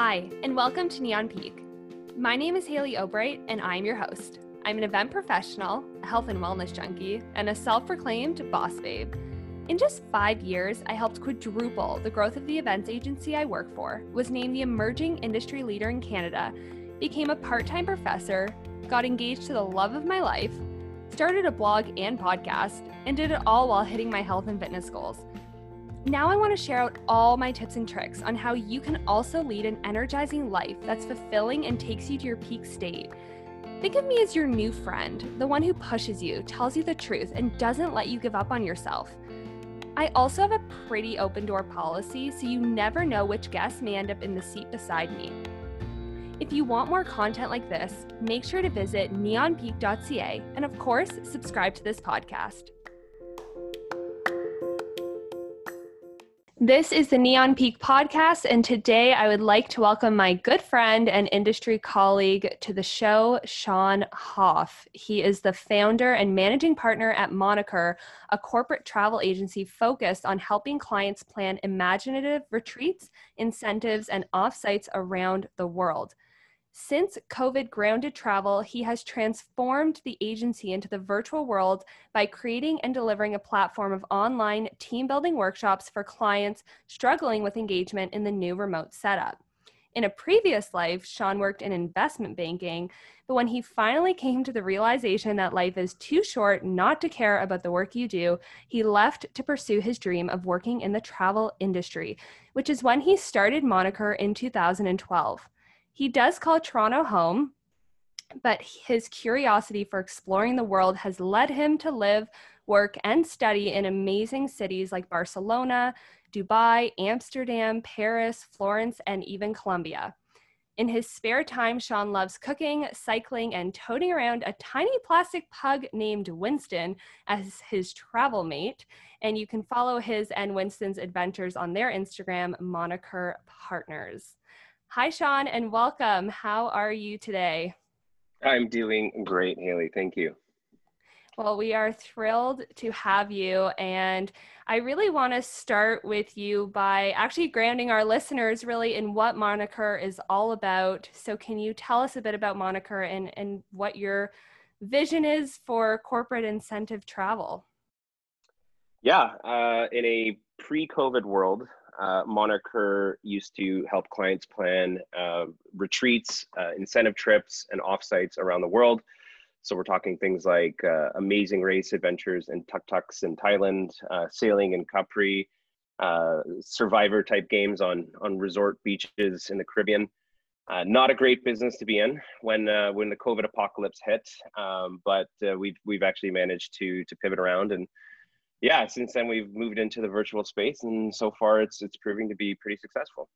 Hi, and welcome to Neon Peak. My name is Haley Obright, and I'm your host. I'm an event professional, a health and wellness junkie, and a self proclaimed boss babe. In just five years, I helped quadruple the growth of the events agency I work for, was named the emerging industry leader in Canada, became a part time professor, got engaged to the love of my life, started a blog and podcast, and did it all while hitting my health and fitness goals. Now, I want to share out all my tips and tricks on how you can also lead an energizing life that's fulfilling and takes you to your peak state. Think of me as your new friend, the one who pushes you, tells you the truth, and doesn't let you give up on yourself. I also have a pretty open door policy, so you never know which guest may end up in the seat beside me. If you want more content like this, make sure to visit neonpeak.ca and, of course, subscribe to this podcast. This is the Neon Peak podcast, and today I would like to welcome my good friend and industry colleague to the show, Sean Hoff. He is the founder and managing partner at Moniker, a corporate travel agency focused on helping clients plan imaginative retreats, incentives, and offsites around the world. Since COVID grounded travel, he has transformed the agency into the virtual world by creating and delivering a platform of online team building workshops for clients struggling with engagement in the new remote setup. In a previous life, Sean worked in investment banking, but when he finally came to the realization that life is too short not to care about the work you do, he left to pursue his dream of working in the travel industry, which is when he started Moniker in 2012. He does call Toronto home, but his curiosity for exploring the world has led him to live, work, and study in amazing cities like Barcelona, Dubai, Amsterdam, Paris, Florence, and even Colombia. In his spare time, Sean loves cooking, cycling, and toting around a tiny plastic pug named Winston as his travel mate. And you can follow his and Winston's adventures on their Instagram, Moniker Partners. Hi, Sean, and welcome. How are you today? I'm doing great, Haley. Thank you. Well, we are thrilled to have you. And I really want to start with you by actually grounding our listeners really in what Moniker is all about. So, can you tell us a bit about Moniker and, and what your vision is for corporate incentive travel? Yeah, uh, in a pre COVID world, uh, Moniker used to help clients plan uh, retreats, uh, incentive trips, and offsites around the world. So we're talking things like uh, amazing race adventures in tuk tuks in Thailand, uh, sailing in Capri, uh, survivor type games on on resort beaches in the Caribbean. not a great business to be in when when the COVID apocalypse hit, um, but we've we've actually managed to to pivot around and yeah, since then we've moved into the virtual space, and so far it's it's proving to be pretty successful.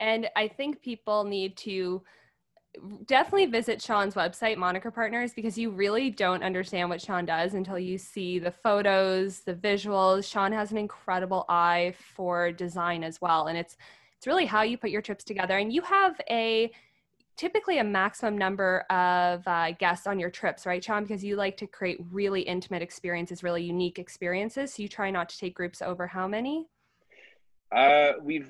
And I think people need to definitely visit Sean's website, Moniker Partners, because you really don't understand what Sean does until you see the photos, the visuals. Sean has an incredible eye for design as well, and it's it's really how you put your trips together. And you have a typically a maximum number of uh, guests on your trips, right, Sean? Because you like to create really intimate experiences, really unique experiences. So you try not to take groups over how many? Uh, we've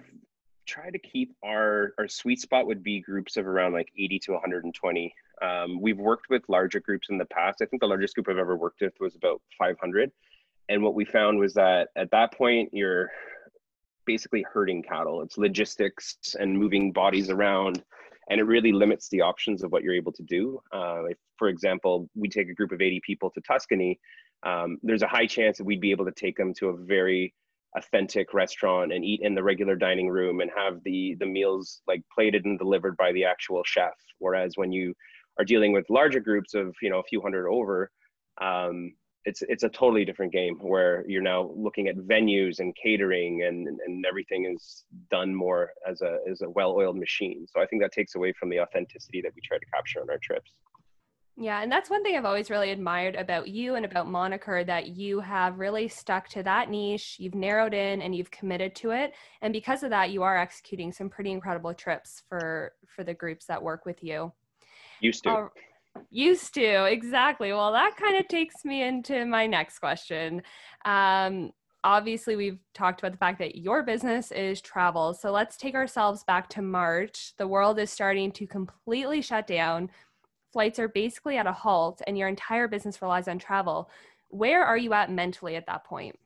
tried to keep our our sweet spot would be groups of around like 80 to 120. Um, we've worked with larger groups in the past. I think the largest group I've ever worked with was about 500. And what we found was that at that point, you're basically herding cattle. It's logistics and moving bodies around and it really limits the options of what you're able to do. Uh, if, for example, we take a group of 80 people to Tuscany, um, there's a high chance that we'd be able to take them to a very authentic restaurant and eat in the regular dining room and have the the meals like plated and delivered by the actual chef. Whereas when you are dealing with larger groups of you know a few hundred over, um, it's it's a totally different game where you're now looking at venues and catering and and everything is done more as a as a well-oiled machine so i think that takes away from the authenticity that we try to capture on our trips yeah, and that's one thing I've always really admired about you and about Moniker that you have really stuck to that niche, you've narrowed in and you've committed to it. And because of that, you are executing some pretty incredible trips for for the groups that work with you. Used to. Uh, Used to, exactly. Well, that kind of takes me into my next question. Um, obviously we've talked about the fact that your business is travel. So let's take ourselves back to March. The world is starting to completely shut down. Flights are basically at a halt and your entire business relies on travel. Where are you at mentally at that point?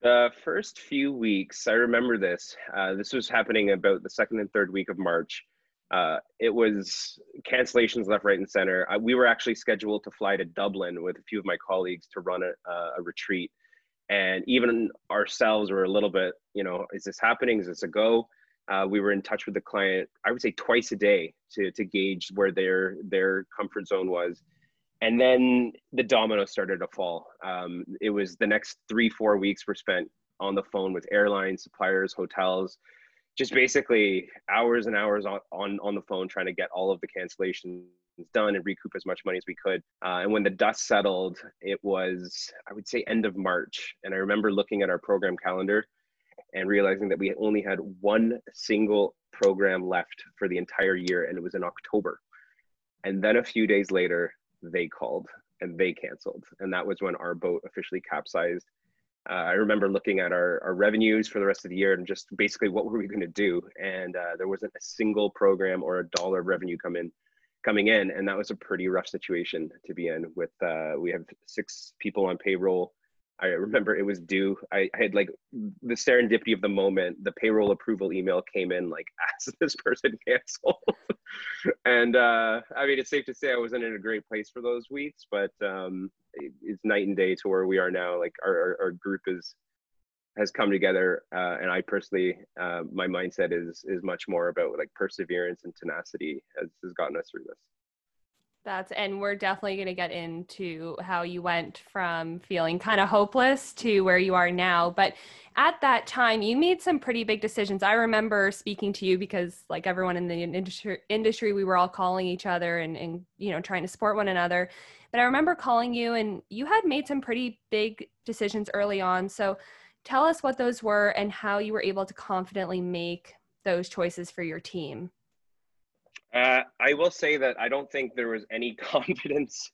The first few weeks, I remember this. Uh, this was happening about the second and third week of March. Uh, it was cancellations left, right, and center. Uh, we were actually scheduled to fly to Dublin with a few of my colleagues to run a, a retreat. And even ourselves were a little bit, you know, is this happening? Is this a go? Uh, we were in touch with the client, I would say twice a day to, to gauge where their, their comfort zone was and then the dominoes started to fall. Um, it was the next three, four weeks were spent on the phone with airlines, suppliers, hotels, just basically hours and hours on, on, on the phone trying to get all of the cancellations done and recoup as much money as we could. Uh, and when the dust settled, it was, I would say, end of March. And I remember looking at our program calendar and realizing that we only had one single program left for the entire year, and it was in October. And then a few days later, they called and they canceled. And that was when our boat officially capsized. Uh, I remember looking at our, our revenues for the rest of the year and just basically what were we going to do? And uh, there wasn't a single program or a dollar of revenue come in, coming in. And that was a pretty rough situation to be in with, uh, we have six people on payroll. I remember it was due. I, I, had like the serendipity of the moment. The payroll approval email came in like as this person canceled, and uh, I mean it's safe to say I wasn't in a great place for those weeks, but um, it, it's night and day to where we are now. Like our our, our group is has come together, uh, and I personally, uh, my mindset is is much more about like perseverance and tenacity has has gotten us through this. That's and we're definitely going to get into how you went from feeling kind of hopeless to where you are now. But at that time, you made some pretty big decisions. I remember speaking to you because, like everyone in the industry, industry we were all calling each other and, and you know trying to support one another. But I remember calling you, and you had made some pretty big decisions early on. So tell us what those were and how you were able to confidently make those choices for your team. Uh, I will say that I don't think there was any confidence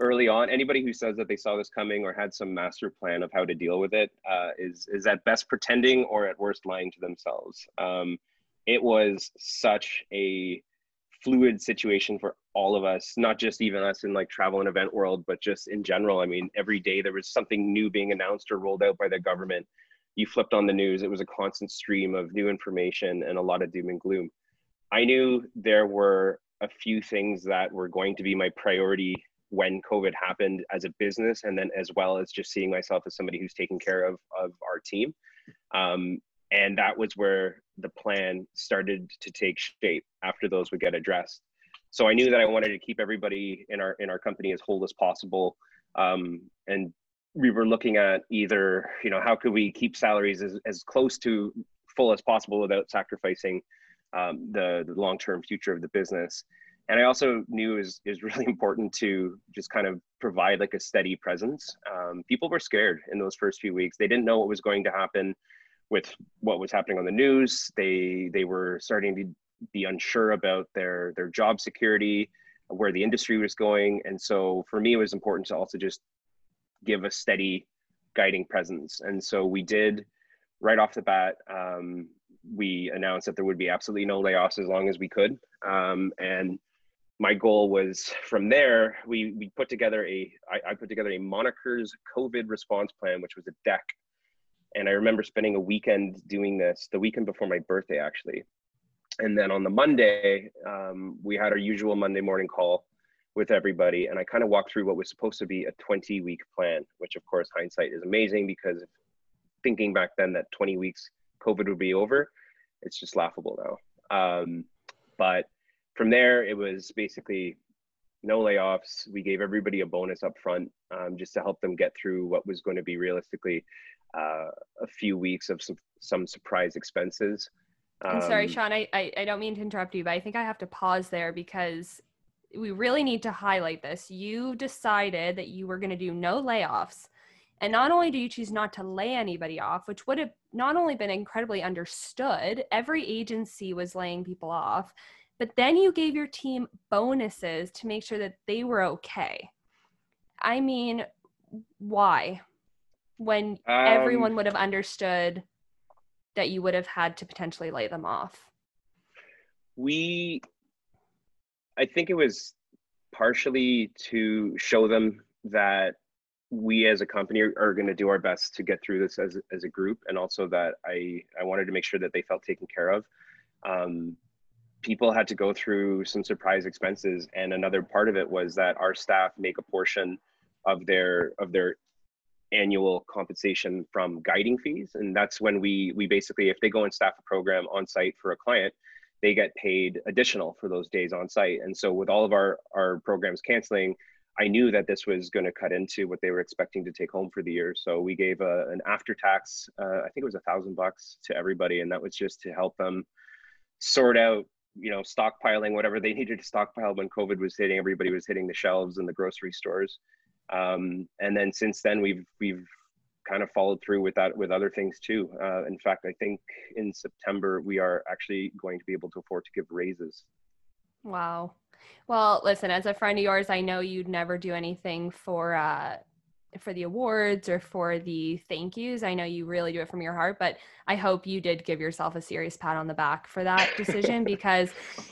early on. Anybody who says that they saw this coming or had some master plan of how to deal with it uh, is is at best pretending or at worst lying to themselves. Um, it was such a fluid situation for all of us, not just even us in like travel and event world, but just in general. I mean, every day there was something new being announced or rolled out by the government. You flipped on the news, it was a constant stream of new information and a lot of doom and gloom. I knew there were a few things that were going to be my priority when COVID happened as a business, and then as well as just seeing myself as somebody who's taking care of of our team. Um, and that was where the plan started to take shape after those would get addressed. So I knew that I wanted to keep everybody in our in our company as whole as possible, um, and we were looking at either you know how could we keep salaries as, as close to full as possible without sacrificing um, the, the long-term future of the business. And i also knew is is really important to just kind of provide like a steady presence. Um, people were scared in those first few weeks. They didn't know what was going to happen with what was happening on the news. They they were starting to be unsure about their their job security where the industry was going. And so for me it was important to also just give a steady guiding presence. And so we did right off the bat um, we announced that there would be absolutely no layoffs as long as we could. Um, and my goal was from there, we, we put together a, I, I put together a monikers COVID response plan, which was a deck. And I remember spending a weekend doing this, the weekend before my birthday, actually. And then on the Monday, um, we had our usual Monday morning call with everybody. And I kind of walked through what was supposed to be a 20 week plan, which of course hindsight is amazing because thinking back then that 20 weeks COVID would be over, it's just laughable now. Um, but from there, it was basically no layoffs. We gave everybody a bonus up front um, just to help them get through what was going to be realistically uh, a few weeks of some, some surprise expenses. Um, I'm sorry, um, Sean, I, I, I don't mean to interrupt you, but I think I have to pause there because we really need to highlight this. You decided that you were going to do no layoffs and not only do you choose not to lay anybody off, which would have not only been incredibly understood, every agency was laying people off, but then you gave your team bonuses to make sure that they were okay. I mean, why? when um, everyone would have understood that you would have had to potentially lay them off? We, I think it was partially to show them that we as a company are, are going to do our best to get through this as, as a group and also that I, I wanted to make sure that they felt taken care of. Um, people had to go through some surprise expenses and another part of it was that our staff make a portion of their of their annual compensation from guiding fees and that's when we we basically if they go and staff a program on site for a client they get paid additional for those days on site and so with all of our our programs canceling i knew that this was going to cut into what they were expecting to take home for the year. So we gave a, an after tax uh, i think it was a thousand bucks to everybody and that was just to help them sort out you know stockpiling whatever they needed to stockpile when covid was hitting everybody was hitting the shelves in the grocery stores. Um, and then since then we've we've kind of followed through with that with other things too. Uh, in fact i think in september we are actually going to be able to afford to give raises. Wow well listen as a friend of yours i know you'd never do anything for uh, for the awards or for the thank yous. I know you really do it from your heart, but I hope you did give yourself a serious pat on the back for that decision because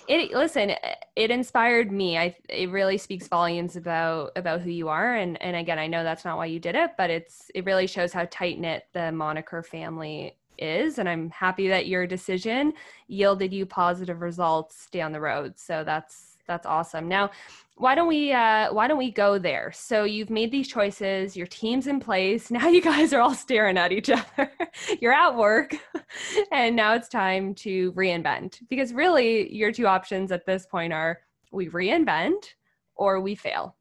it listen, it inspired me. I it really speaks volumes about about who you are and and again, I know that's not why you did it, but it's it really shows how tight-knit the Moniker family is and I'm happy that your decision yielded you positive results down the road. So that's that's awesome. Now, why don't we uh, why don't we go there? So you've made these choices, your team's in place. Now you guys are all staring at each other. You're at work, and now it's time to reinvent. Because really, your two options at this point are we reinvent or we fail.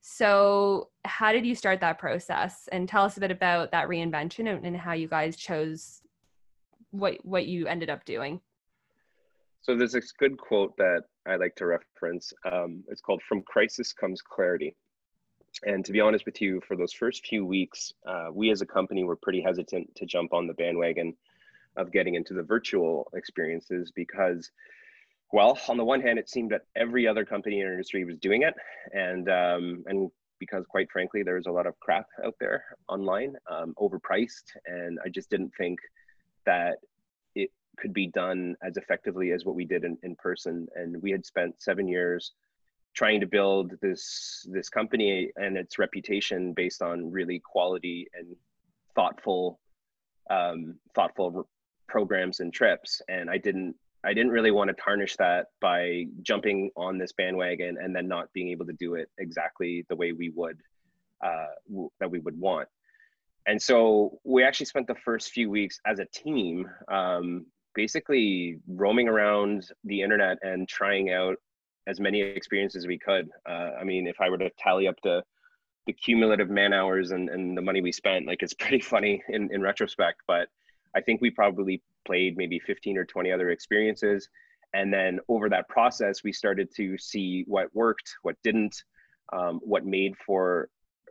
So, how did you start that process? And tell us a bit about that reinvention and, and how you guys chose what what you ended up doing. So there's this good quote that I like to reference. Um, it's called "From Crisis Comes Clarity." And to be honest with you, for those first few weeks, uh, we as a company were pretty hesitant to jump on the bandwagon of getting into the virtual experiences because, well, on the one hand, it seemed that every other company in our industry was doing it, and um, and because quite frankly, there's a lot of crap out there online, um, overpriced, and I just didn't think that could be done as effectively as what we did in, in person. And we had spent seven years trying to build this this company and its reputation based on really quality and thoughtful um, thoughtful programs and trips. And I didn't I didn't really want to tarnish that by jumping on this bandwagon and then not being able to do it exactly the way we would uh, w- that we would want. And so we actually spent the first few weeks as a team um, basically roaming around the internet and trying out as many experiences as we could. Uh, I mean, if I were to tally up the the cumulative man hours and, and the money we spent, like it's pretty funny in, in retrospect, but I think we probably played maybe 15 or 20 other experiences. And then over that process, we started to see what worked, what didn't, um, what made for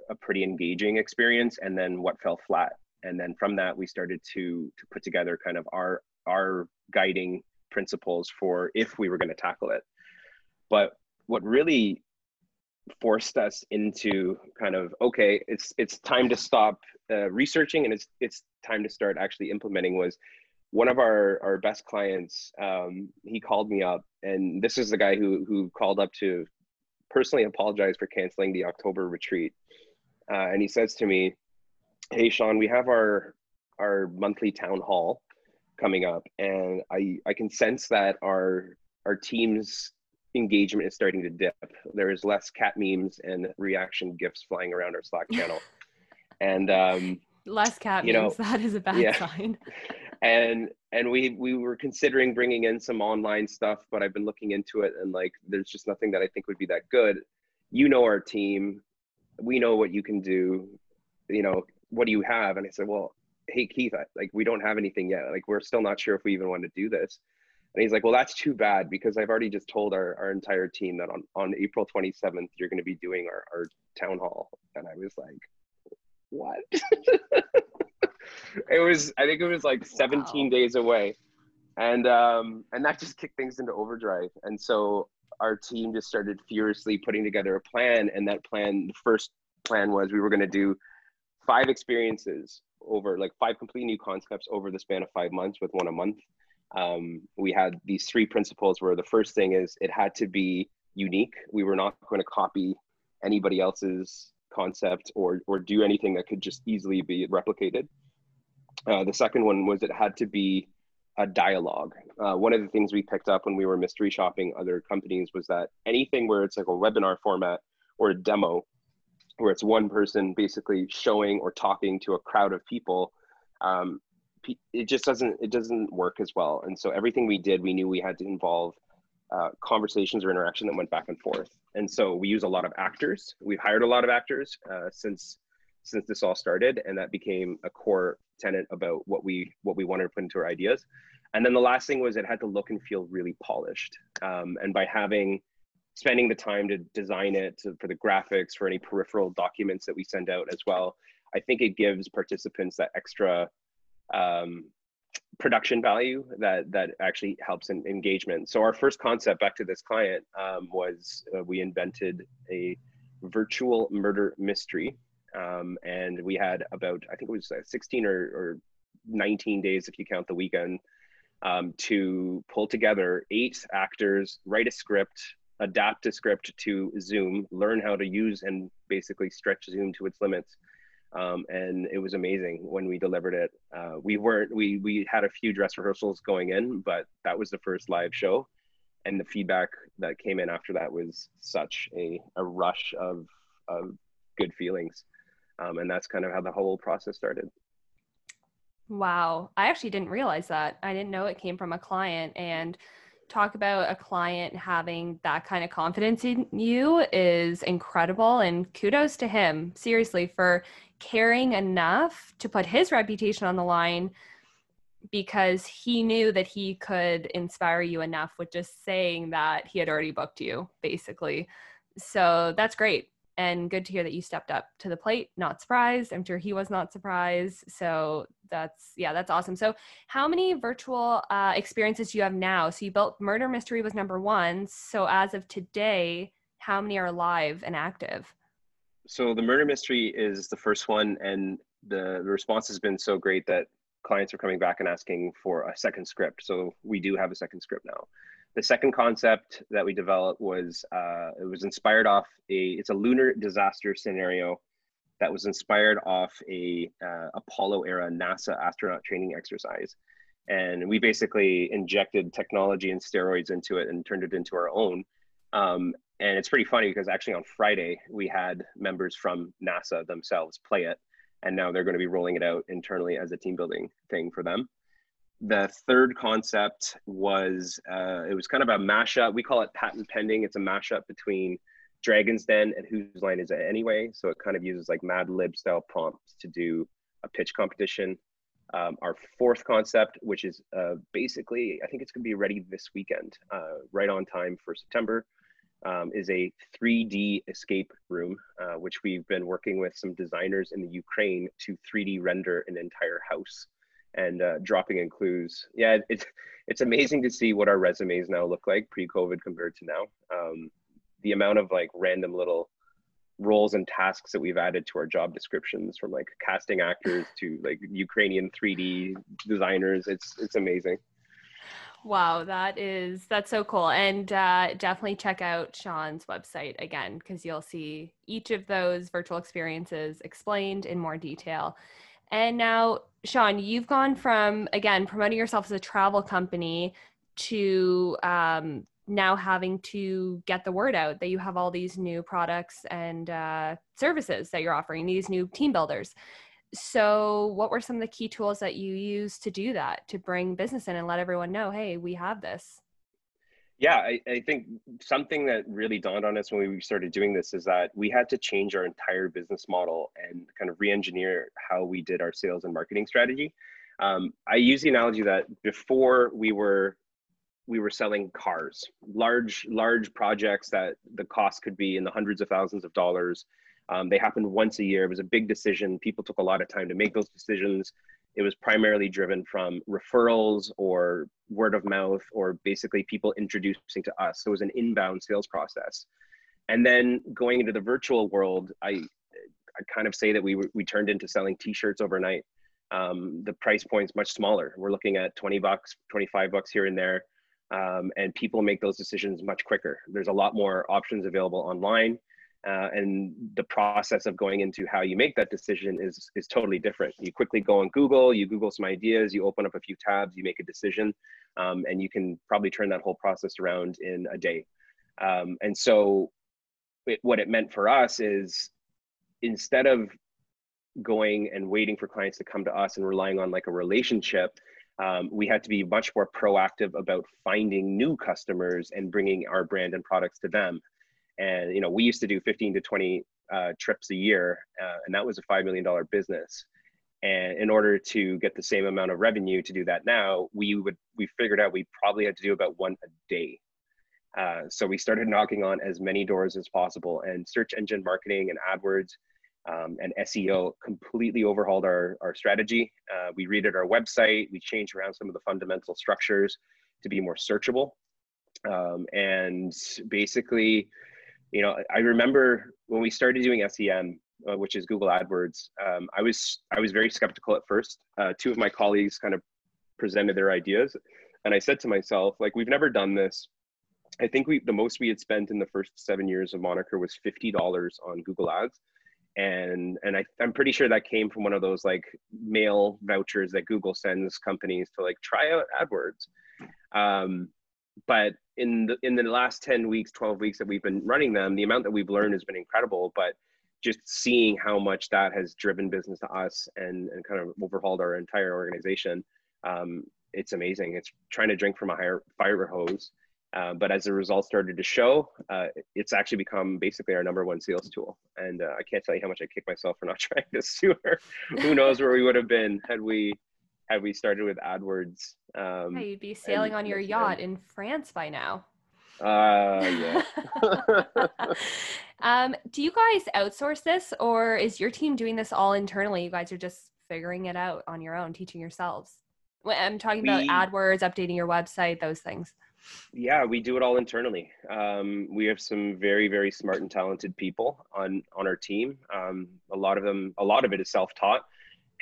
a pretty engaging experience, and then what fell flat. And then from that, we started to to put together kind of our our guiding principles for if we were going to tackle it. But what really forced us into kind of okay, it's it's time to stop uh, researching and it's it's time to start actually implementing was one of our our best clients um, he called me up and this is the guy who who called up to personally apologize for canceling the october retreat uh, and he says to me hey sean we have our our monthly town hall coming up, and I I can sense that our our team's engagement is starting to dip. There is less cat memes and reaction gifs flying around our Slack channel, and um, less cat you memes. Know, that is a bad yeah. sign. and and we we were considering bringing in some online stuff, but I've been looking into it, and like there's just nothing that I think would be that good. You know our team, we know what you can do. You know what do you have? And I said, well, hey keith I, like we don't have anything yet. Like we're still not sure if we even want to do this. And he's like well that's too bad because i've already just told our, our entire team that on, on april 27th you're going to be doing our, our town hall. And i was like what? It was i think it was like 17 wow. days away. And um and that just kicked things into overdrive. And so our team just started furiously putting together a plan. And that plan the first plan was we were going to do five experiences over like five completely new concepts over the span of five months with one a month. Um, we had these three principles where the first thing is it had to be unique. We were not going to copy anybody else's concept or or do anything that could just easily be replicated. Uh, the second one was it had to be a dialogue. Uh, one of the things we picked up when we were mystery shopping other companies was that anything where it's like a webinar format or a demo, where it's one person basically showing or talking to a crowd of people, um, it just doesn't it doesn't work as well. And so everything we did, we knew we had to involve uh, conversations or interaction that went back and forth. And so we use a lot of actors. We've hired a lot of actors uh, since since this all started, and that became a core tenet about what we what we wanted to put into our ideas. And then the last thing was it had to look and feel really polished. Um, and by having spending the time to design it to, for the graphics, for any peripheral documents that we send out as well, I think it gives participants that extra um, production value that that actually helps in engagement. So our first concept back to this client um, was uh, we invented a virtual murder mystery, um, and we had about I think it was uh, 16 or, or 19 days if you count the weekend um, to pull together eight actors, write a script, adapt a script to Zoom, learn how to use and basically stretch Zoom to its limits um, and it was amazing when we delivered it. Uh, we weren't we we had a few dress rehearsals going in, but that was the first live show, and the feedback that came in after that was such a a rush of of good feelings, um, and that's kind of how the whole process started. Wow, I actually didn't realize that. I didn't know it came from a client and talk about a client having that kind of confidence in you is incredible and kudos to him seriously for caring enough to put his reputation on the line because he knew that he could inspire you enough with just saying that he had already booked you basically. So that's great and good to hear that you stepped up to the plate. Not surprised. I'm sure he was not surprised. So that's yeah that's awesome. So how many virtual uh, experiences do you have now? So you built murder mystery was number one. So as of today how many are live and active? So the murder mystery is the first one and the, the response has been so great that clients are coming back and asking for a second script. So we do have a second script now the second concept that we developed was uh, it was inspired off a it's a lunar disaster scenario that was inspired off a uh, Apollo era NASA astronaut training exercise. And we basically injected technology and steroids into it and turned it into our own. Um, and it's pretty funny because actually on Friday we had members from NASA themselves play it, and now they're going to be rolling it out internally as a team building thing for them. The third concept was uh, it was kind of a mashup. We call it patent pending. It's a mashup between Dragon's Den and Whose Line Is It Anyway? So it kind of uses like Mad Lib style prompts to do a pitch competition. Um, our fourth concept, which is uh, basically, I think it's going to be ready this weekend, uh, right on time for September, um, is a 3D escape room, uh, which we've been working with some designers in the Ukraine to 3D render an entire house and uh, dropping in clues. Yeah, it's it's amazing to see what our resumes now look like pre-COVID compared to now. Um, the amount of like random little roles and tasks that we've added to our job descriptions from like casting actors to like Ukrainian 3D designers. It's it's amazing. Wow, that is that's so cool. And uh, definitely check out Sean's website again because you'll see each of those virtual experiences explained in more detail. And now, Sean, you've gone from again promoting yourself as a travel company to um, now having to get the word out that you have all these new products and uh, services that you're offering, these new team builders. So, what were some of the key tools that you used to do that, to bring business in and let everyone know, hey, we have this? Yeah, I, I think something that really dawned on us when we started doing this is that we had to change our entire business model and kind of re engineer how we did our sales and marketing strategy. Um, I use the analogy that before we were we were selling cars, large, large projects that the cost could be in the hundreds of thousands of dollars. Um, they happened once a year. It was a big decision. People took a lot of time to make those decisions. It was primarily driven from referrals or word of mouth or basically people introducing to us. So it was an inbound sales process. And then going into the virtual world, I I kind of say that we we turned into selling T-shirts overnight. Um, the price point's much smaller. We're looking at 20 bucks, 25 bucks here and there, um, and people make those decisions much quicker. There's a lot more options available online, uh, and the process of going into how you make that decision is is totally different. You quickly go on Google, you Google some ideas, you open up a few tabs, you make a decision, um, and you can probably turn that whole process around in a day. Um, and so, it, what it meant for us is instead of going and waiting for clients to come to us and relying on like a relationship um, we had to be much more proactive about finding new customers and bringing our brand and products to them and you know we used to do 15 to 20 uh, trips a year uh, and that was a $5 million business and in order to get the same amount of revenue to do that now we would we figured out we probably had to do about one a day uh, so we started knocking on as many doors as possible and search engine marketing and adwords um, and SEO completely overhauled our, our strategy. Uh, we redid our website. We changed around some of the fundamental structures to be more searchable. Um, and basically, you know, I remember when we started doing SEM, uh, which is Google AdWords, um, I was I was very skeptical at first. Uh, two of my colleagues kind of presented their ideas, and I said to myself, like, we've never done this. I think we the most we had spent in the first seven years of Moniker was fifty dollars on Google Ads and and I, i'm pretty sure that came from one of those like mail vouchers that google sends companies to like try out adwords um, but in the in the last 10 weeks 12 weeks that we've been running them the amount that we've learned has been incredible but just seeing how much that has driven business to us and, and kind of overhauled our entire organization um, it's amazing it's trying to drink from a higher fire hose uh, but as the results started to show, uh, it's actually become basically our number one sales tool. And uh, I can't tell you how much I kick myself for not trying this sooner. Who knows where we would have been had we had we started with AdWords. Um, yeah, you'd be sailing on your yacht in France by now. Uh, yeah. um, do you guys outsource this, or is your team doing this all internally? You guys are just figuring it out on your own, teaching yourselves. I'm talking we, about AdWords, updating your website, those things. Yeah, we do it all internally. Um, we have some very, very smart and talented people on on our team. Um, a lot of them, a lot of it is self-taught,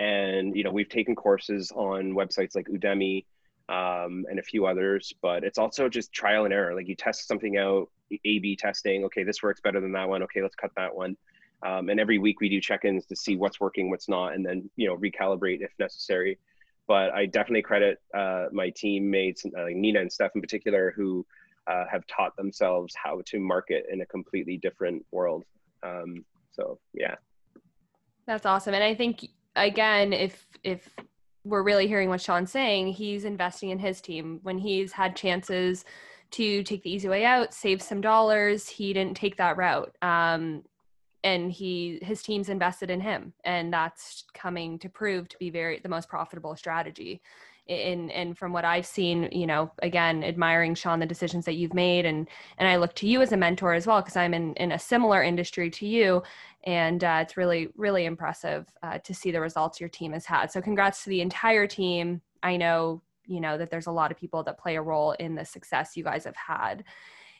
and you know we've taken courses on websites like Udemy um, and a few others. But it's also just trial and error. Like you test something out, A/B testing. Okay, this works better than that one. Okay, let's cut that one. Um, and every week we do check-ins to see what's working, what's not, and then you know recalibrate if necessary but I definitely credit uh, my teammates, uh, like Nina and Steph in particular, who uh, have taught themselves how to market in a completely different world. Um, so yeah, that's awesome. And I think again, if if we're really hearing what Sean's saying, he's investing in his team when he's had chances to take the easy way out, save some dollars. He didn't take that route. Um, and he his team's invested in him and that's coming to prove to be very the most profitable strategy and and from what i've seen you know again admiring sean the decisions that you've made and and i look to you as a mentor as well because i'm in in a similar industry to you and uh, it's really really impressive uh, to see the results your team has had. So congrats to the entire team. I know you know that there's a lot of people that play a role in the success you guys have had.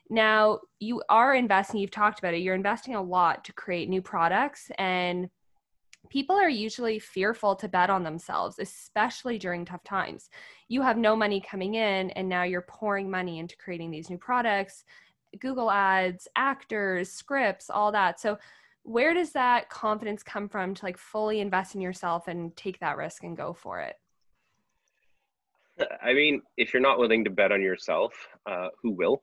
Now, you are investing, you've talked about it, you're investing a lot to create new products, and people are usually fearful to bet on themselves, especially during tough times. You have no money coming in, and now you're pouring money into creating these new products, Google Ads, actors, scripts, all that. So, where does that confidence come from to like fully invest in yourself and take that risk and go for it? I mean, if you're not willing to bet on yourself, uh, who will?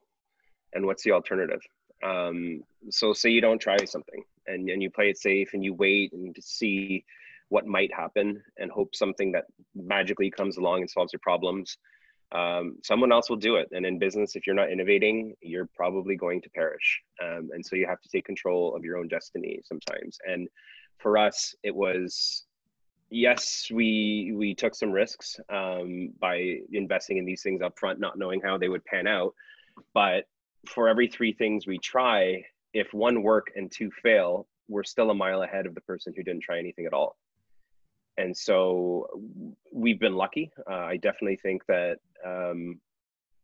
and what's the alternative um, so say you don't try something and, and you play it safe and you wait and see what might happen and hope something that magically comes along and solves your problems um, someone else will do it. And in business if you're not innovating you're probably going to perish. Um, and so you have to take control of your own destiny sometimes. And for us it was yes we we took some risks um, by investing in these things up front not knowing how they would pan out. But for every three things we try, if one work and two fail, we're still a mile ahead of the person who didn't try anything at all. And so we've been lucky. Uh, I definitely think that um,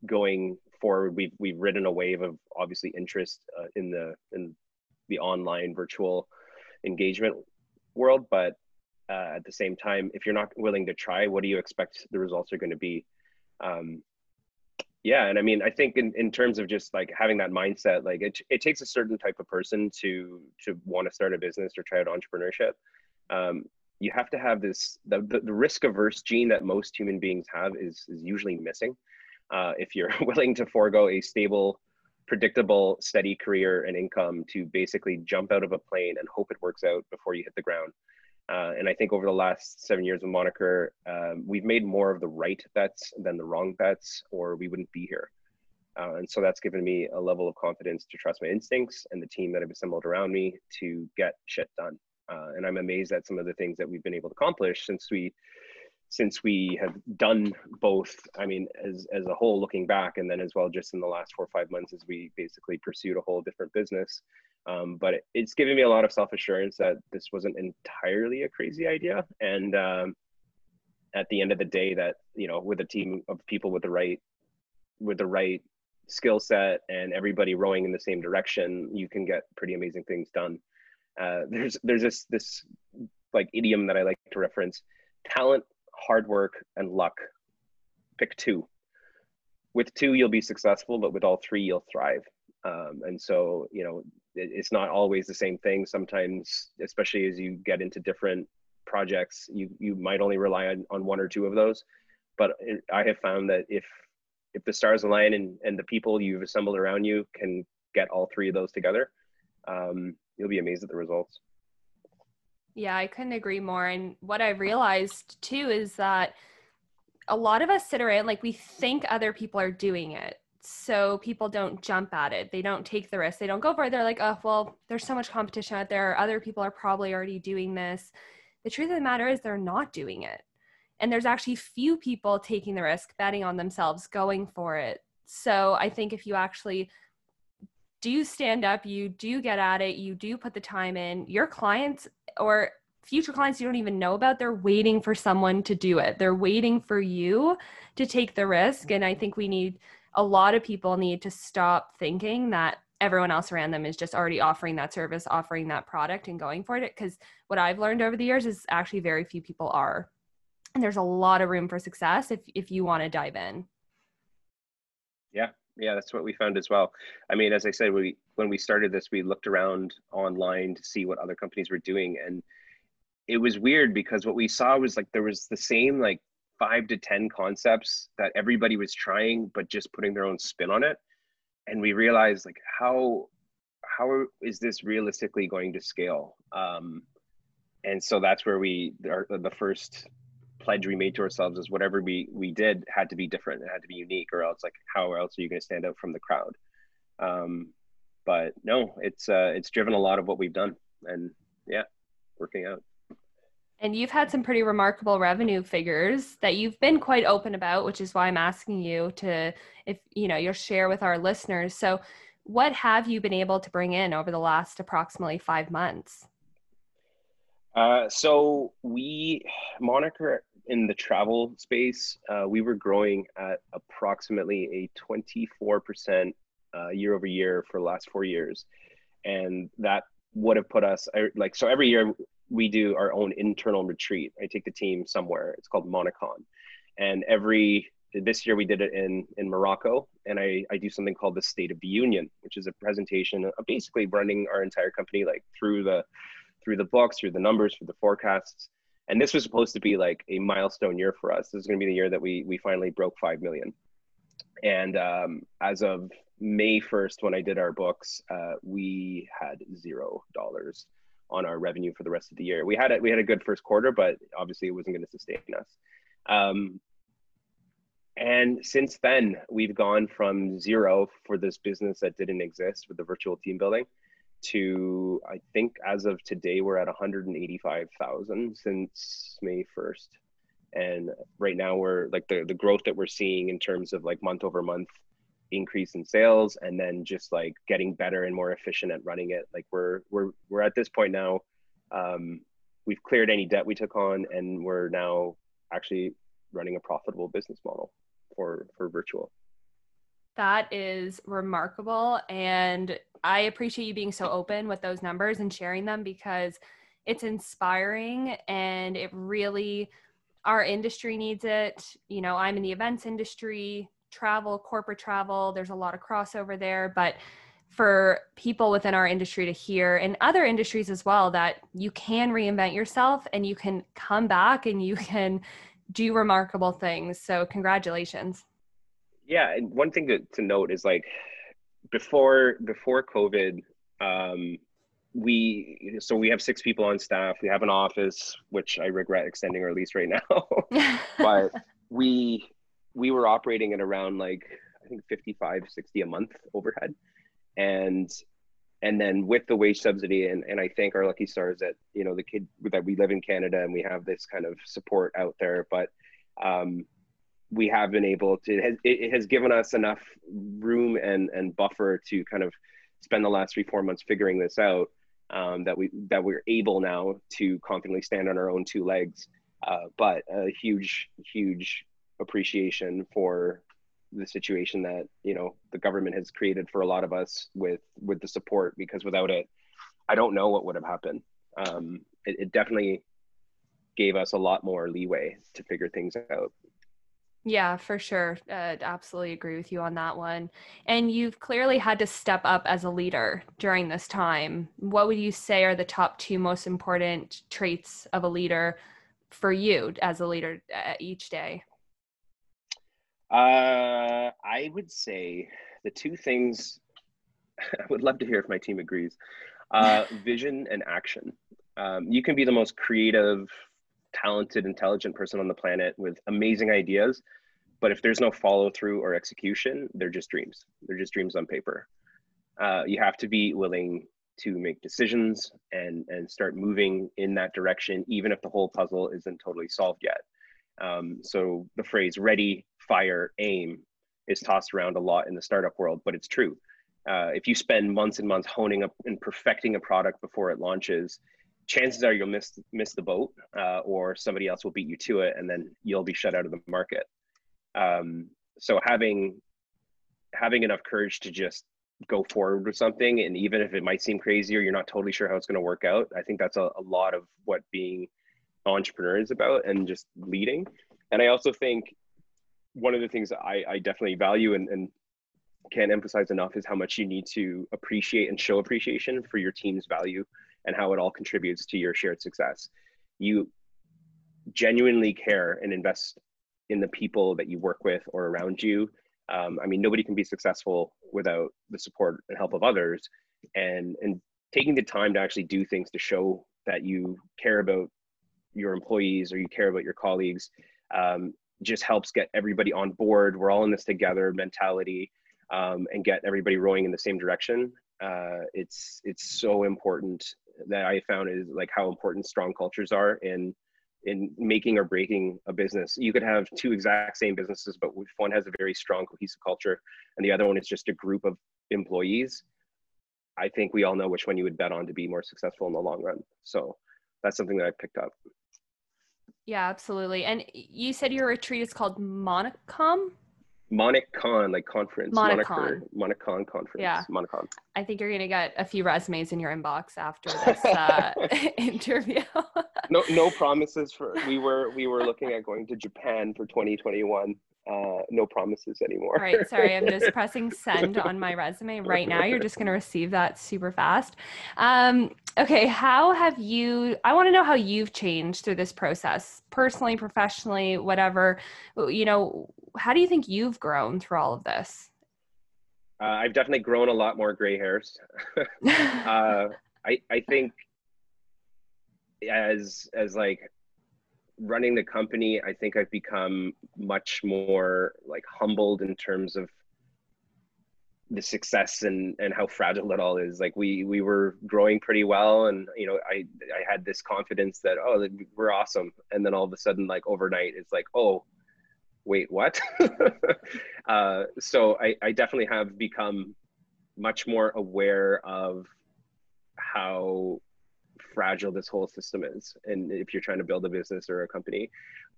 going forward, we've we've ridden a wave of obviously interest uh, in the in the online virtual engagement world, but uh, at the same time, if you're not willing to try, what do you expect the results are going to be? Um, yeah, and I mean, I think in, in terms of just like having that mindset, like it, it takes a certain type of person to to want to start a business or try out entrepreneurship. Um, you have to have this the, the, the risk averse gene that most human beings have is is usually missing. Uh, if you're willing to forego a stable, predictable, steady career and income to basically jump out of a plane and hope it works out before you hit the ground, uh, and I think over the last seven years of Moniker, um, we've made more of the right bets than the wrong bets, or we wouldn't be here. Uh, and so that's given me a level of confidence to trust my instincts and the team that I've assembled around me to get shit done. Uh, and I'm amazed at some of the things that we've been able to accomplish since we since we have done both i mean as as a whole looking back and then as well just in the last four or five months as we basically pursued a whole different business um, but it, it's given me a lot of self-assurance that this wasn't entirely a crazy idea and um, at the end of the day that you know with a team of people with the right with the right skill set and everybody rowing in the same direction you can get pretty amazing things done uh, there's there's this this like idiom that i like to reference talent hard work, and luck. Pick two. With two, you'll be successful, but with all three, you'll thrive. Um, and so, you know, it's not always the same thing. Sometimes, especially as you get into different projects, you you might only rely on, on one or two of those. But I have found that if if the stars align and, and the people you've assembled around you can get all three of those together, um, you'll be amazed at the results. Yeah, I couldn't agree more. And what I realized too is that a lot of us sit around like we think other people are doing it. So people don't jump at it. They don't take the risk. They don't go for it. They're like, oh, well, there's so much competition out there. Other people are probably already doing this. The truth of the matter is they're not doing it. And there's actually few people taking the risk, betting on themselves, going for it. So I think if you actually do stand up, you do get at it, you do put the time in, your clients or future clients you don't even know about, they're waiting for someone to do it. They're waiting for you to take the risk. And I think we need a lot of people need to stop thinking that everyone else around them is just already offering that service, offering that product and going for it. Because what I've learned over the years is actually very few people are. And there's a lot of room for success if if you want to dive in. Yeah, yeah that's what we found as well i mean as i said we when we started this we looked around online to see what other companies were doing and it was weird because what we saw was like there was the same like five to ten concepts that everybody was trying but just putting their own spin on it. And we realized like how how is this realistically going to scale? Um and so that's where we our, the first pledge we made to ourselves is whatever we we did had to be different. It had to be unique or else like how else are you going to stand out from the crowd? Um but no it's uh it's driven a lot of what we've done and yeah working out and you've had some pretty remarkable revenue figures that you've been quite open about which is why i'm asking you to if you know you'll share with our listeners so what have you been able to bring in over the last approximately five months uh, so we moniker in the travel space, uh, we were growing at approximately a 24% uh, year over year for the last four years. And that would have put us like, so every year we do our own internal retreat. I take the team somewhere. It's called Monicon. And every, this year we did it in, in Morocco. And I, I do something called the State of the Union, which is a presentation of basically running our entire company like through the, through the books, through the numbers, through the forecasts and this was supposed to be like a milestone year for us. This is going to be the year that we we finally broke five million. And um, as of May first, when I did our books, uh, we had zero dollars on our revenue for the rest of the year. We had a, we had a good first quarter, but obviously it wasn't going to sustain us. Um, and since then, we've gone from zero for this business that didn't exist with the virtual team building to I think as of today we're at 185,000 since May 1st. And right now we're like the the growth that we're seeing in terms of like month over month increase in sales and then just like getting better and more efficient at running it. Like we're we're we're at this point now um we've cleared any debt we took on and we're now actually running a profitable business model for for virtual. That is remarkable and I appreciate you being so open with those numbers and sharing them because it's inspiring and it really our industry needs it you know i'm in the events industry travel corporate travel there's a lot of crossover there but for people within our industry to hear and other industries as well that you can reinvent yourself and you can come back and you can do remarkable things. So congratulations. Yeah and one thing to, to note is like before before covid um we so we have six people on staff. We have an office which i regret extending our lease right now. But we we were operating at around like i think 55 60 a month overhead and and then with the wage subsidy and, and i thank our lucky stars that you know the kid that we live in canada and we have this kind of support out there but um, we have been able to it has, it has given us enough room and and buffer to kind of spend the last three four months figuring this out um, that we that we're able now to confidently stand on our own two legs. Uh, but a huge, huge appreciation for the situation that you know the government has created for a lot of us with with the support because without it, I don't know what would have happened. Um, it, it definitely gave us a lot more leeway to figure things out. Yeah, for sure. Uh, absolutely agree with you on that one. And you've clearly had to step up as a leader during this time. What would you say are the top two most important traits of a leader for you as a leader uh, each day? Uh, I would say the two things I would love to hear if my team agrees uh, vision and action. Um, you can be the most creative, talented, intelligent person on the planet with amazing ideas. But if there's no follow through or execution, they're just dreams. They're just dreams on paper. Uh, you have to be willing to make decisions and and start moving in that direction, even if the whole puzzle isn't totally solved yet. Um, so the phrase "ready, fire, aim" is tossed around a lot in the startup world, but it's true. Uh, if you spend months and months honing up and perfecting a product before it launches, chances are you'll miss miss the boat, uh, or somebody else will beat you to it, and then you'll be shut out of the market. Um, so having having enough courage to just go forward with something, and even if it might seem crazy or you're not totally sure how it's going to work out, I think that's a, a lot of what being entrepreneur is about, and just leading. And I also think one of the things that I, I definitely value and, and can't emphasize enough is how much you need to appreciate and show appreciation for your team's value and how it all contributes to your shared success. You genuinely care and invest in the people that you work with or around you. Um, I mean, nobody can be successful without the support and help of others. And and taking the time to actually do things to show that you care about your employees or you care about your colleagues um, just helps get everybody on board. We're all in this together mentality um, and get everybody rowing in the same direction. Uh, it's it's so important that I found is like how important strong cultures are in in making or breaking a business. You could have two exact same businesses, but if one has a very strong cohesive culture and the other one is just a group of employees, I think we all know which one you would bet on to be more successful in the long run. So that's something that I picked up. Yeah, absolutely. And you said your retreat is called Monicom? MonicCon, like conference. MonicCon. MonicCon conference. Yeah. MonicCon. I think you're gonna get a few resumes in your inbox after this uh, interview. no, no promises for. We were we were looking at going to Japan for 2021. Uh, no promises anymore. right. sorry, I'm just pressing send on my resume right now. You're just gonna receive that super fast. Um, okay, how have you? I want to know how you've changed through this process, personally, professionally, whatever. You know, how do you think you've grown through all of this? Uh, I've definitely grown a lot more gray hairs. uh, I I think as as like running the company, I think I've become much more like humbled in terms of the success and and how fragile it all is. Like we we were growing pretty well, and you know I I had this confidence that oh we're awesome, and then all of a sudden like overnight it's like oh wait, what? uh, so I, I definitely have become much more aware of how fragile this whole system is and if you're trying to build a business or a company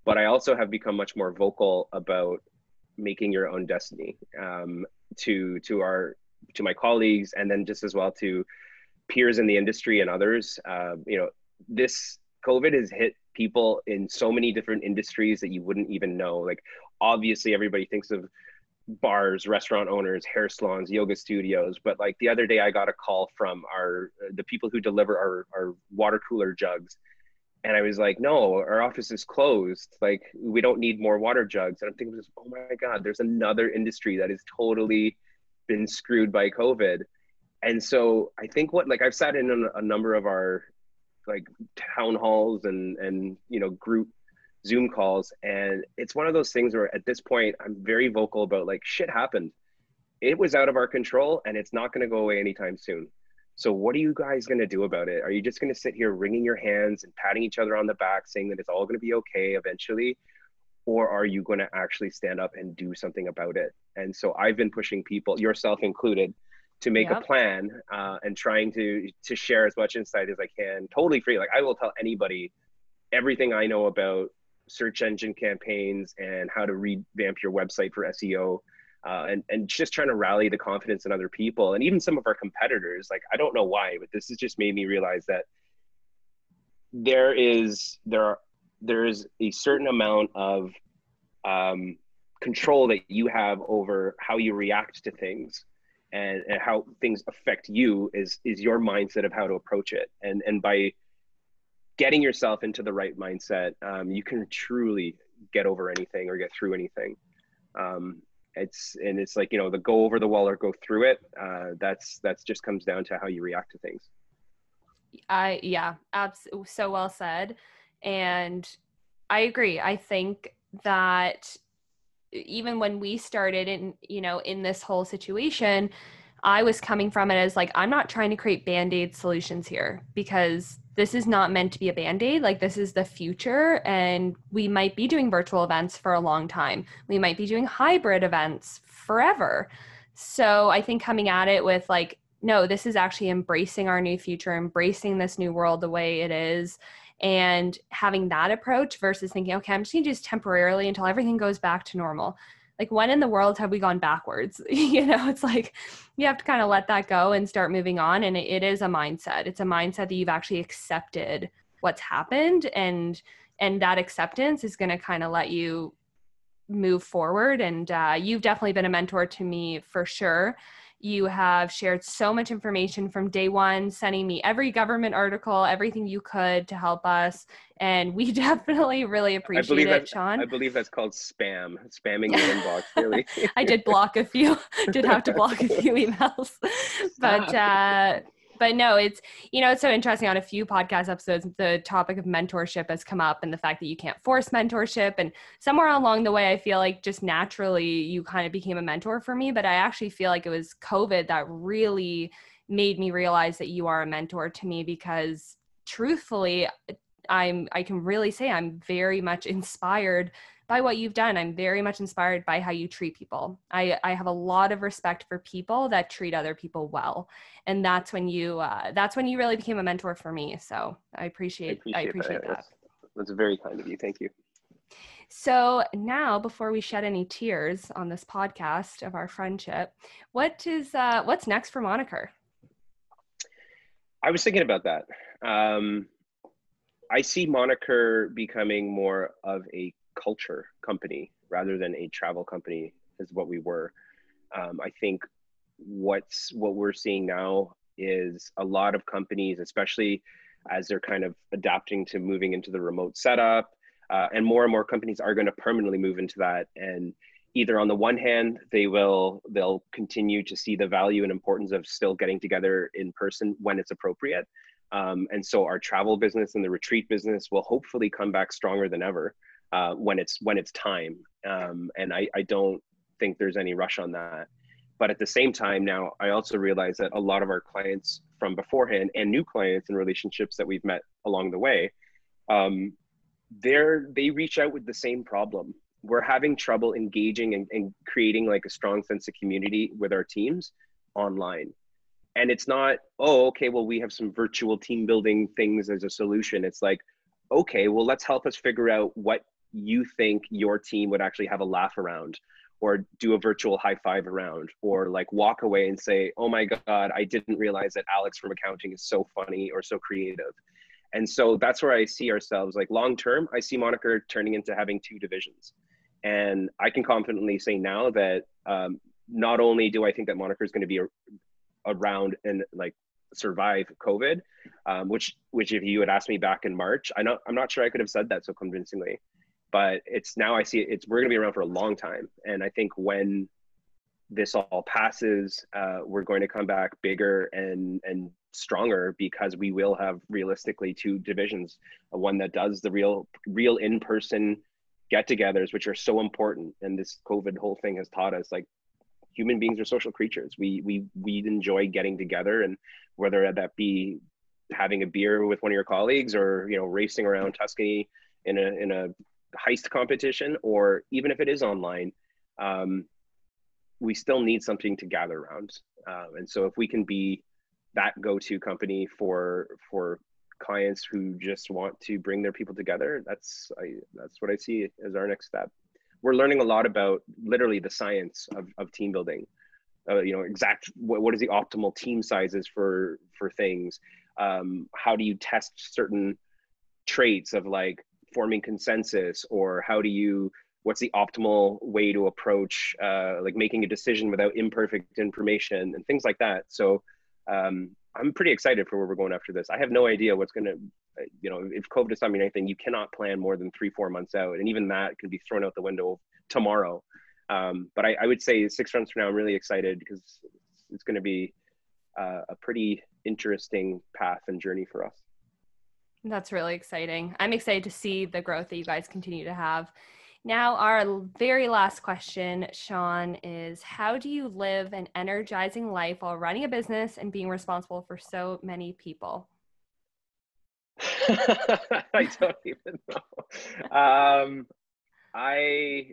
but i also have become much more vocal about making your own destiny um, to to our to my colleagues and then just as well to peers in the industry and others uh, you know this COVID has hit people in so many different industries that you wouldn't even know. Like, obviously, everybody thinks of bars, restaurant owners, hair salons, yoga studios. But like the other day, I got a call from our uh, the people who deliver our our water cooler jugs, and I was like, "No, our office is closed. Like, we don't need more water jugs." And I'm thinking, "Oh my god, there's another industry that is totally been screwed by COVID." And so I think what like I've sat in a, a number of our like town halls and and you know group Zoom calls. And it's one of those things where at this point, I'm very vocal about like shit happened. It was out of our control and it's not going to go away anytime soon. So, what are you guys going to do about it? Are you just going to sit here wringing your hands and patting each other on the back, saying that it's all going to be okay eventually? Or are you going to actually stand up and do something about it? And so, I've been pushing people, yourself included, to make yep. a plan uh, and trying to to share as much insight as I can, totally free. Like I will tell anybody everything I know about search engine campaigns and how to revamp your website for SEO. Uh, and, and just trying to rally the confidence in other people and even some of our competitors like i don't know why but this has just made me realize that there is there are there is a certain amount of um, control that you have over how you react to things and, and how things affect you is is your mindset of how to approach it and and by getting yourself into the right mindset, um, you can truly get over anything or get through anything. Um, it's and it's like you know the go over the wall or go through it. Uh, that's that's just comes down to how you react to things. I yeah, abs- so well said, and I agree. I think that even when we started in you know in this whole situation I was coming from it as like, I'm not trying to create band aid solutions here because this is not meant to be a band aid. Like, this is the future. And we might be doing virtual events for a long time. We might be doing hybrid events forever. So I think coming at it with like, no, this is actually embracing our new future, embracing this new world the way it is, and having that approach versus thinking, okay, I'm just gonna do this temporarily until everything goes back to normal like when in the world have we gone backwards? You know it's like you have to kind of let that go and start moving on and it, it is a mindset. It's a mindset that you've actually accepted what's happened and and that acceptance is going to kind of let you move forward and uh, you've definitely been a mentor to me for sure you have shared so much information from day one, sending me every government article, everything you could to help us. And we definitely really appreciate it, Sean. I believe that's called spam, spamming your inbox, really. I did block a few, did have to block a few emails. But uh, but no, it's you know it's so interesting. On a few podcast episodes, the topic of mentorship has come up, and the fact that you can't force mentorship. And somewhere along the way, I feel like just naturally you kind of became a mentor for me. But I actually feel like it was COVID that really made me realize that you are a mentor to me because truthfully i'm i can really say i'm very much inspired by what you've done. I'm very much inspired by how you treat people. I, I have a lot of respect for people that treat other people well. And that's when you uh, that's when you really became a mentor for me. So I appreciate I appreciate, I appreciate that. that. That's, that's very kind of you. Thank you. So now, before we shed any tears on this podcast of our friendship, what is uh, what's next for Moniker? I was thinking about that. Um, I see Moniker becoming more of a culture company rather than a travel company is what we were. Um, I think what's what we're seeing now is a lot of companies, especially as they're kind of adapting to moving into the remote setup, uh, and more and more companies are going to permanently move into that. And either on the one hand, they will they'll continue to see the value and importance of still getting together in person when it's appropriate. Um, and so our travel business and the retreat business will hopefully come back stronger than ever uh, when it's when it's time. Um, and I, I don't think there's any rush on that. But at the same time, now I also realize that a lot of our clients from beforehand and new clients and relationships that we've met along the way, um, they're they reach out with the same problem. We're having trouble engaging and, and creating like a strong sense of community with our teams online and it's not oh okay well we have some virtual team building things as a solution it's like okay well let's help us figure out what you think your team would actually have a laugh around or do a virtual high five around or like walk away and say oh my god i didn't realize that alex from accounting is so funny or so creative And so that's where I see ourselves. Like long term, I see Moniker turning into having two divisions. And I can confidently say now that um, not only do I think that Moniker is going to be a, around and like survive COVID, um, which which if you had asked me back in March, I know I'm not sure I could have said that so convincingly. But it's now I see it, it's we're going to be around for a long time, and I think when this all passes, uh, we're going to come back bigger and and stronger because we will have realistically two divisions, one that does the real real in person get-togethers, which are so important, and this COVID whole thing has taught us like human beings are social creatures. We we we enjoy getting together, and whether that be having a beer with one of your colleagues, or you know racing around Tuscany in a in a heist competition, or even if it is online, um, we still need something to gather around. Um, and so if we can be that go-to company for for clients who just want to bring their people together, that's I, that's what I see as our next step we're learning a lot about literally the science of, of team building. Uh, you know, exact what, what is the optimal team sizes for for things? Um, how do you test certain traits of like forming consensus, or how do you what's the optimal way to approach uh, like making a decision without imperfect information and things like that. So um, I'm pretty excited for where we're going after this. I have no idea what's going to you know, if COVID not mean anything, you cannot plan more than three, four months out. And even that can be thrown out the window tomorrow. Um, but I, I, would say six months from now, I'm really excited because it's going to be uh, a pretty interesting path and journey for us. That's really exciting. I'm excited to see the growth that you guys continue to have. Now, our very last question, Sean, is how do you live an energizing life while running a business and being responsible for so many people? I don't even know. Um, I,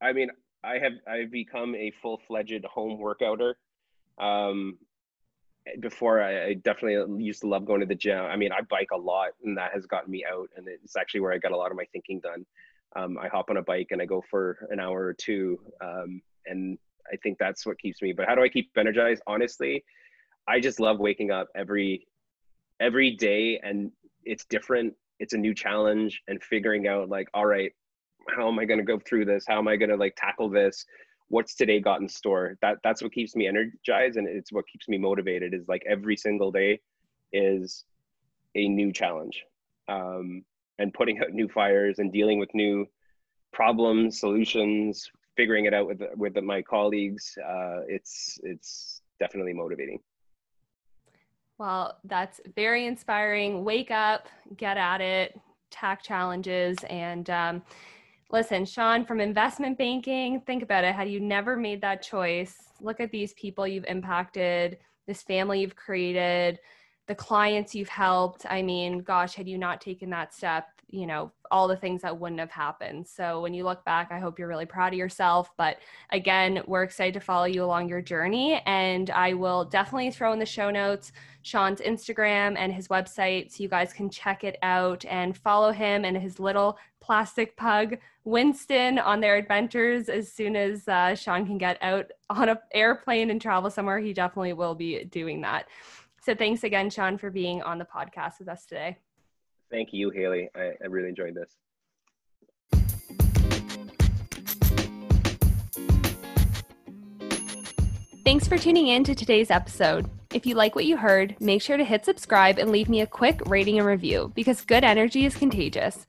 I mean, I have I've become a full fledged home workouter. Um, before I, I, definitely used to love going to the gym. I mean, I bike a lot, and that has gotten me out, and it's actually where I got a lot of my thinking done. Um, I hop on a bike and I go for an hour or two, um, and I think that's what keeps me. But how do I keep energized? Honestly, I just love waking up every every day and it's different it's a new challenge and figuring out like all right how am i going to go through this how am i going to like tackle this what's today got in store that that's what keeps me energized and it's what keeps me motivated is like every single day is a new challenge um, and putting out new fires and dealing with new problems solutions figuring it out with with my colleagues uh, it's it's definitely motivating well, that's very inspiring. Wake up, get at it, tack challenges. And um, listen, Sean, from investment banking, think about it. Had you never made that choice, look at these people you've impacted, this family you've created, the clients you've helped. I mean, gosh, had you not taken that step, you know all the things that wouldn't have happened. So when you look back i hope you're really proud of yourself. But again we're excited to follow you along your journey. And i will definitely throw in the show notes sean's instagram and his website so you guys can check it out and follow him and his little plastic pug winston on their adventures as soon as uh, sean can get out on an airplane and travel somewhere. He definitely will be doing that. So thanks again sean for being on the podcast with us today Thank you, Haley. I, I really enjoyed this. Thanks for tuning in to today's episode. If you like what you heard, make sure to hit subscribe and leave me a quick rating and review because good energy is contagious.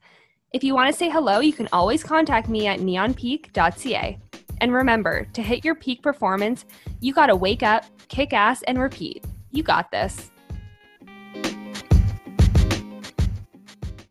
If you want to say hello, you can always contact me at neonpeak.ca. And remember, to hit your peak performance, you got to wake up, kick ass, and repeat. You got this.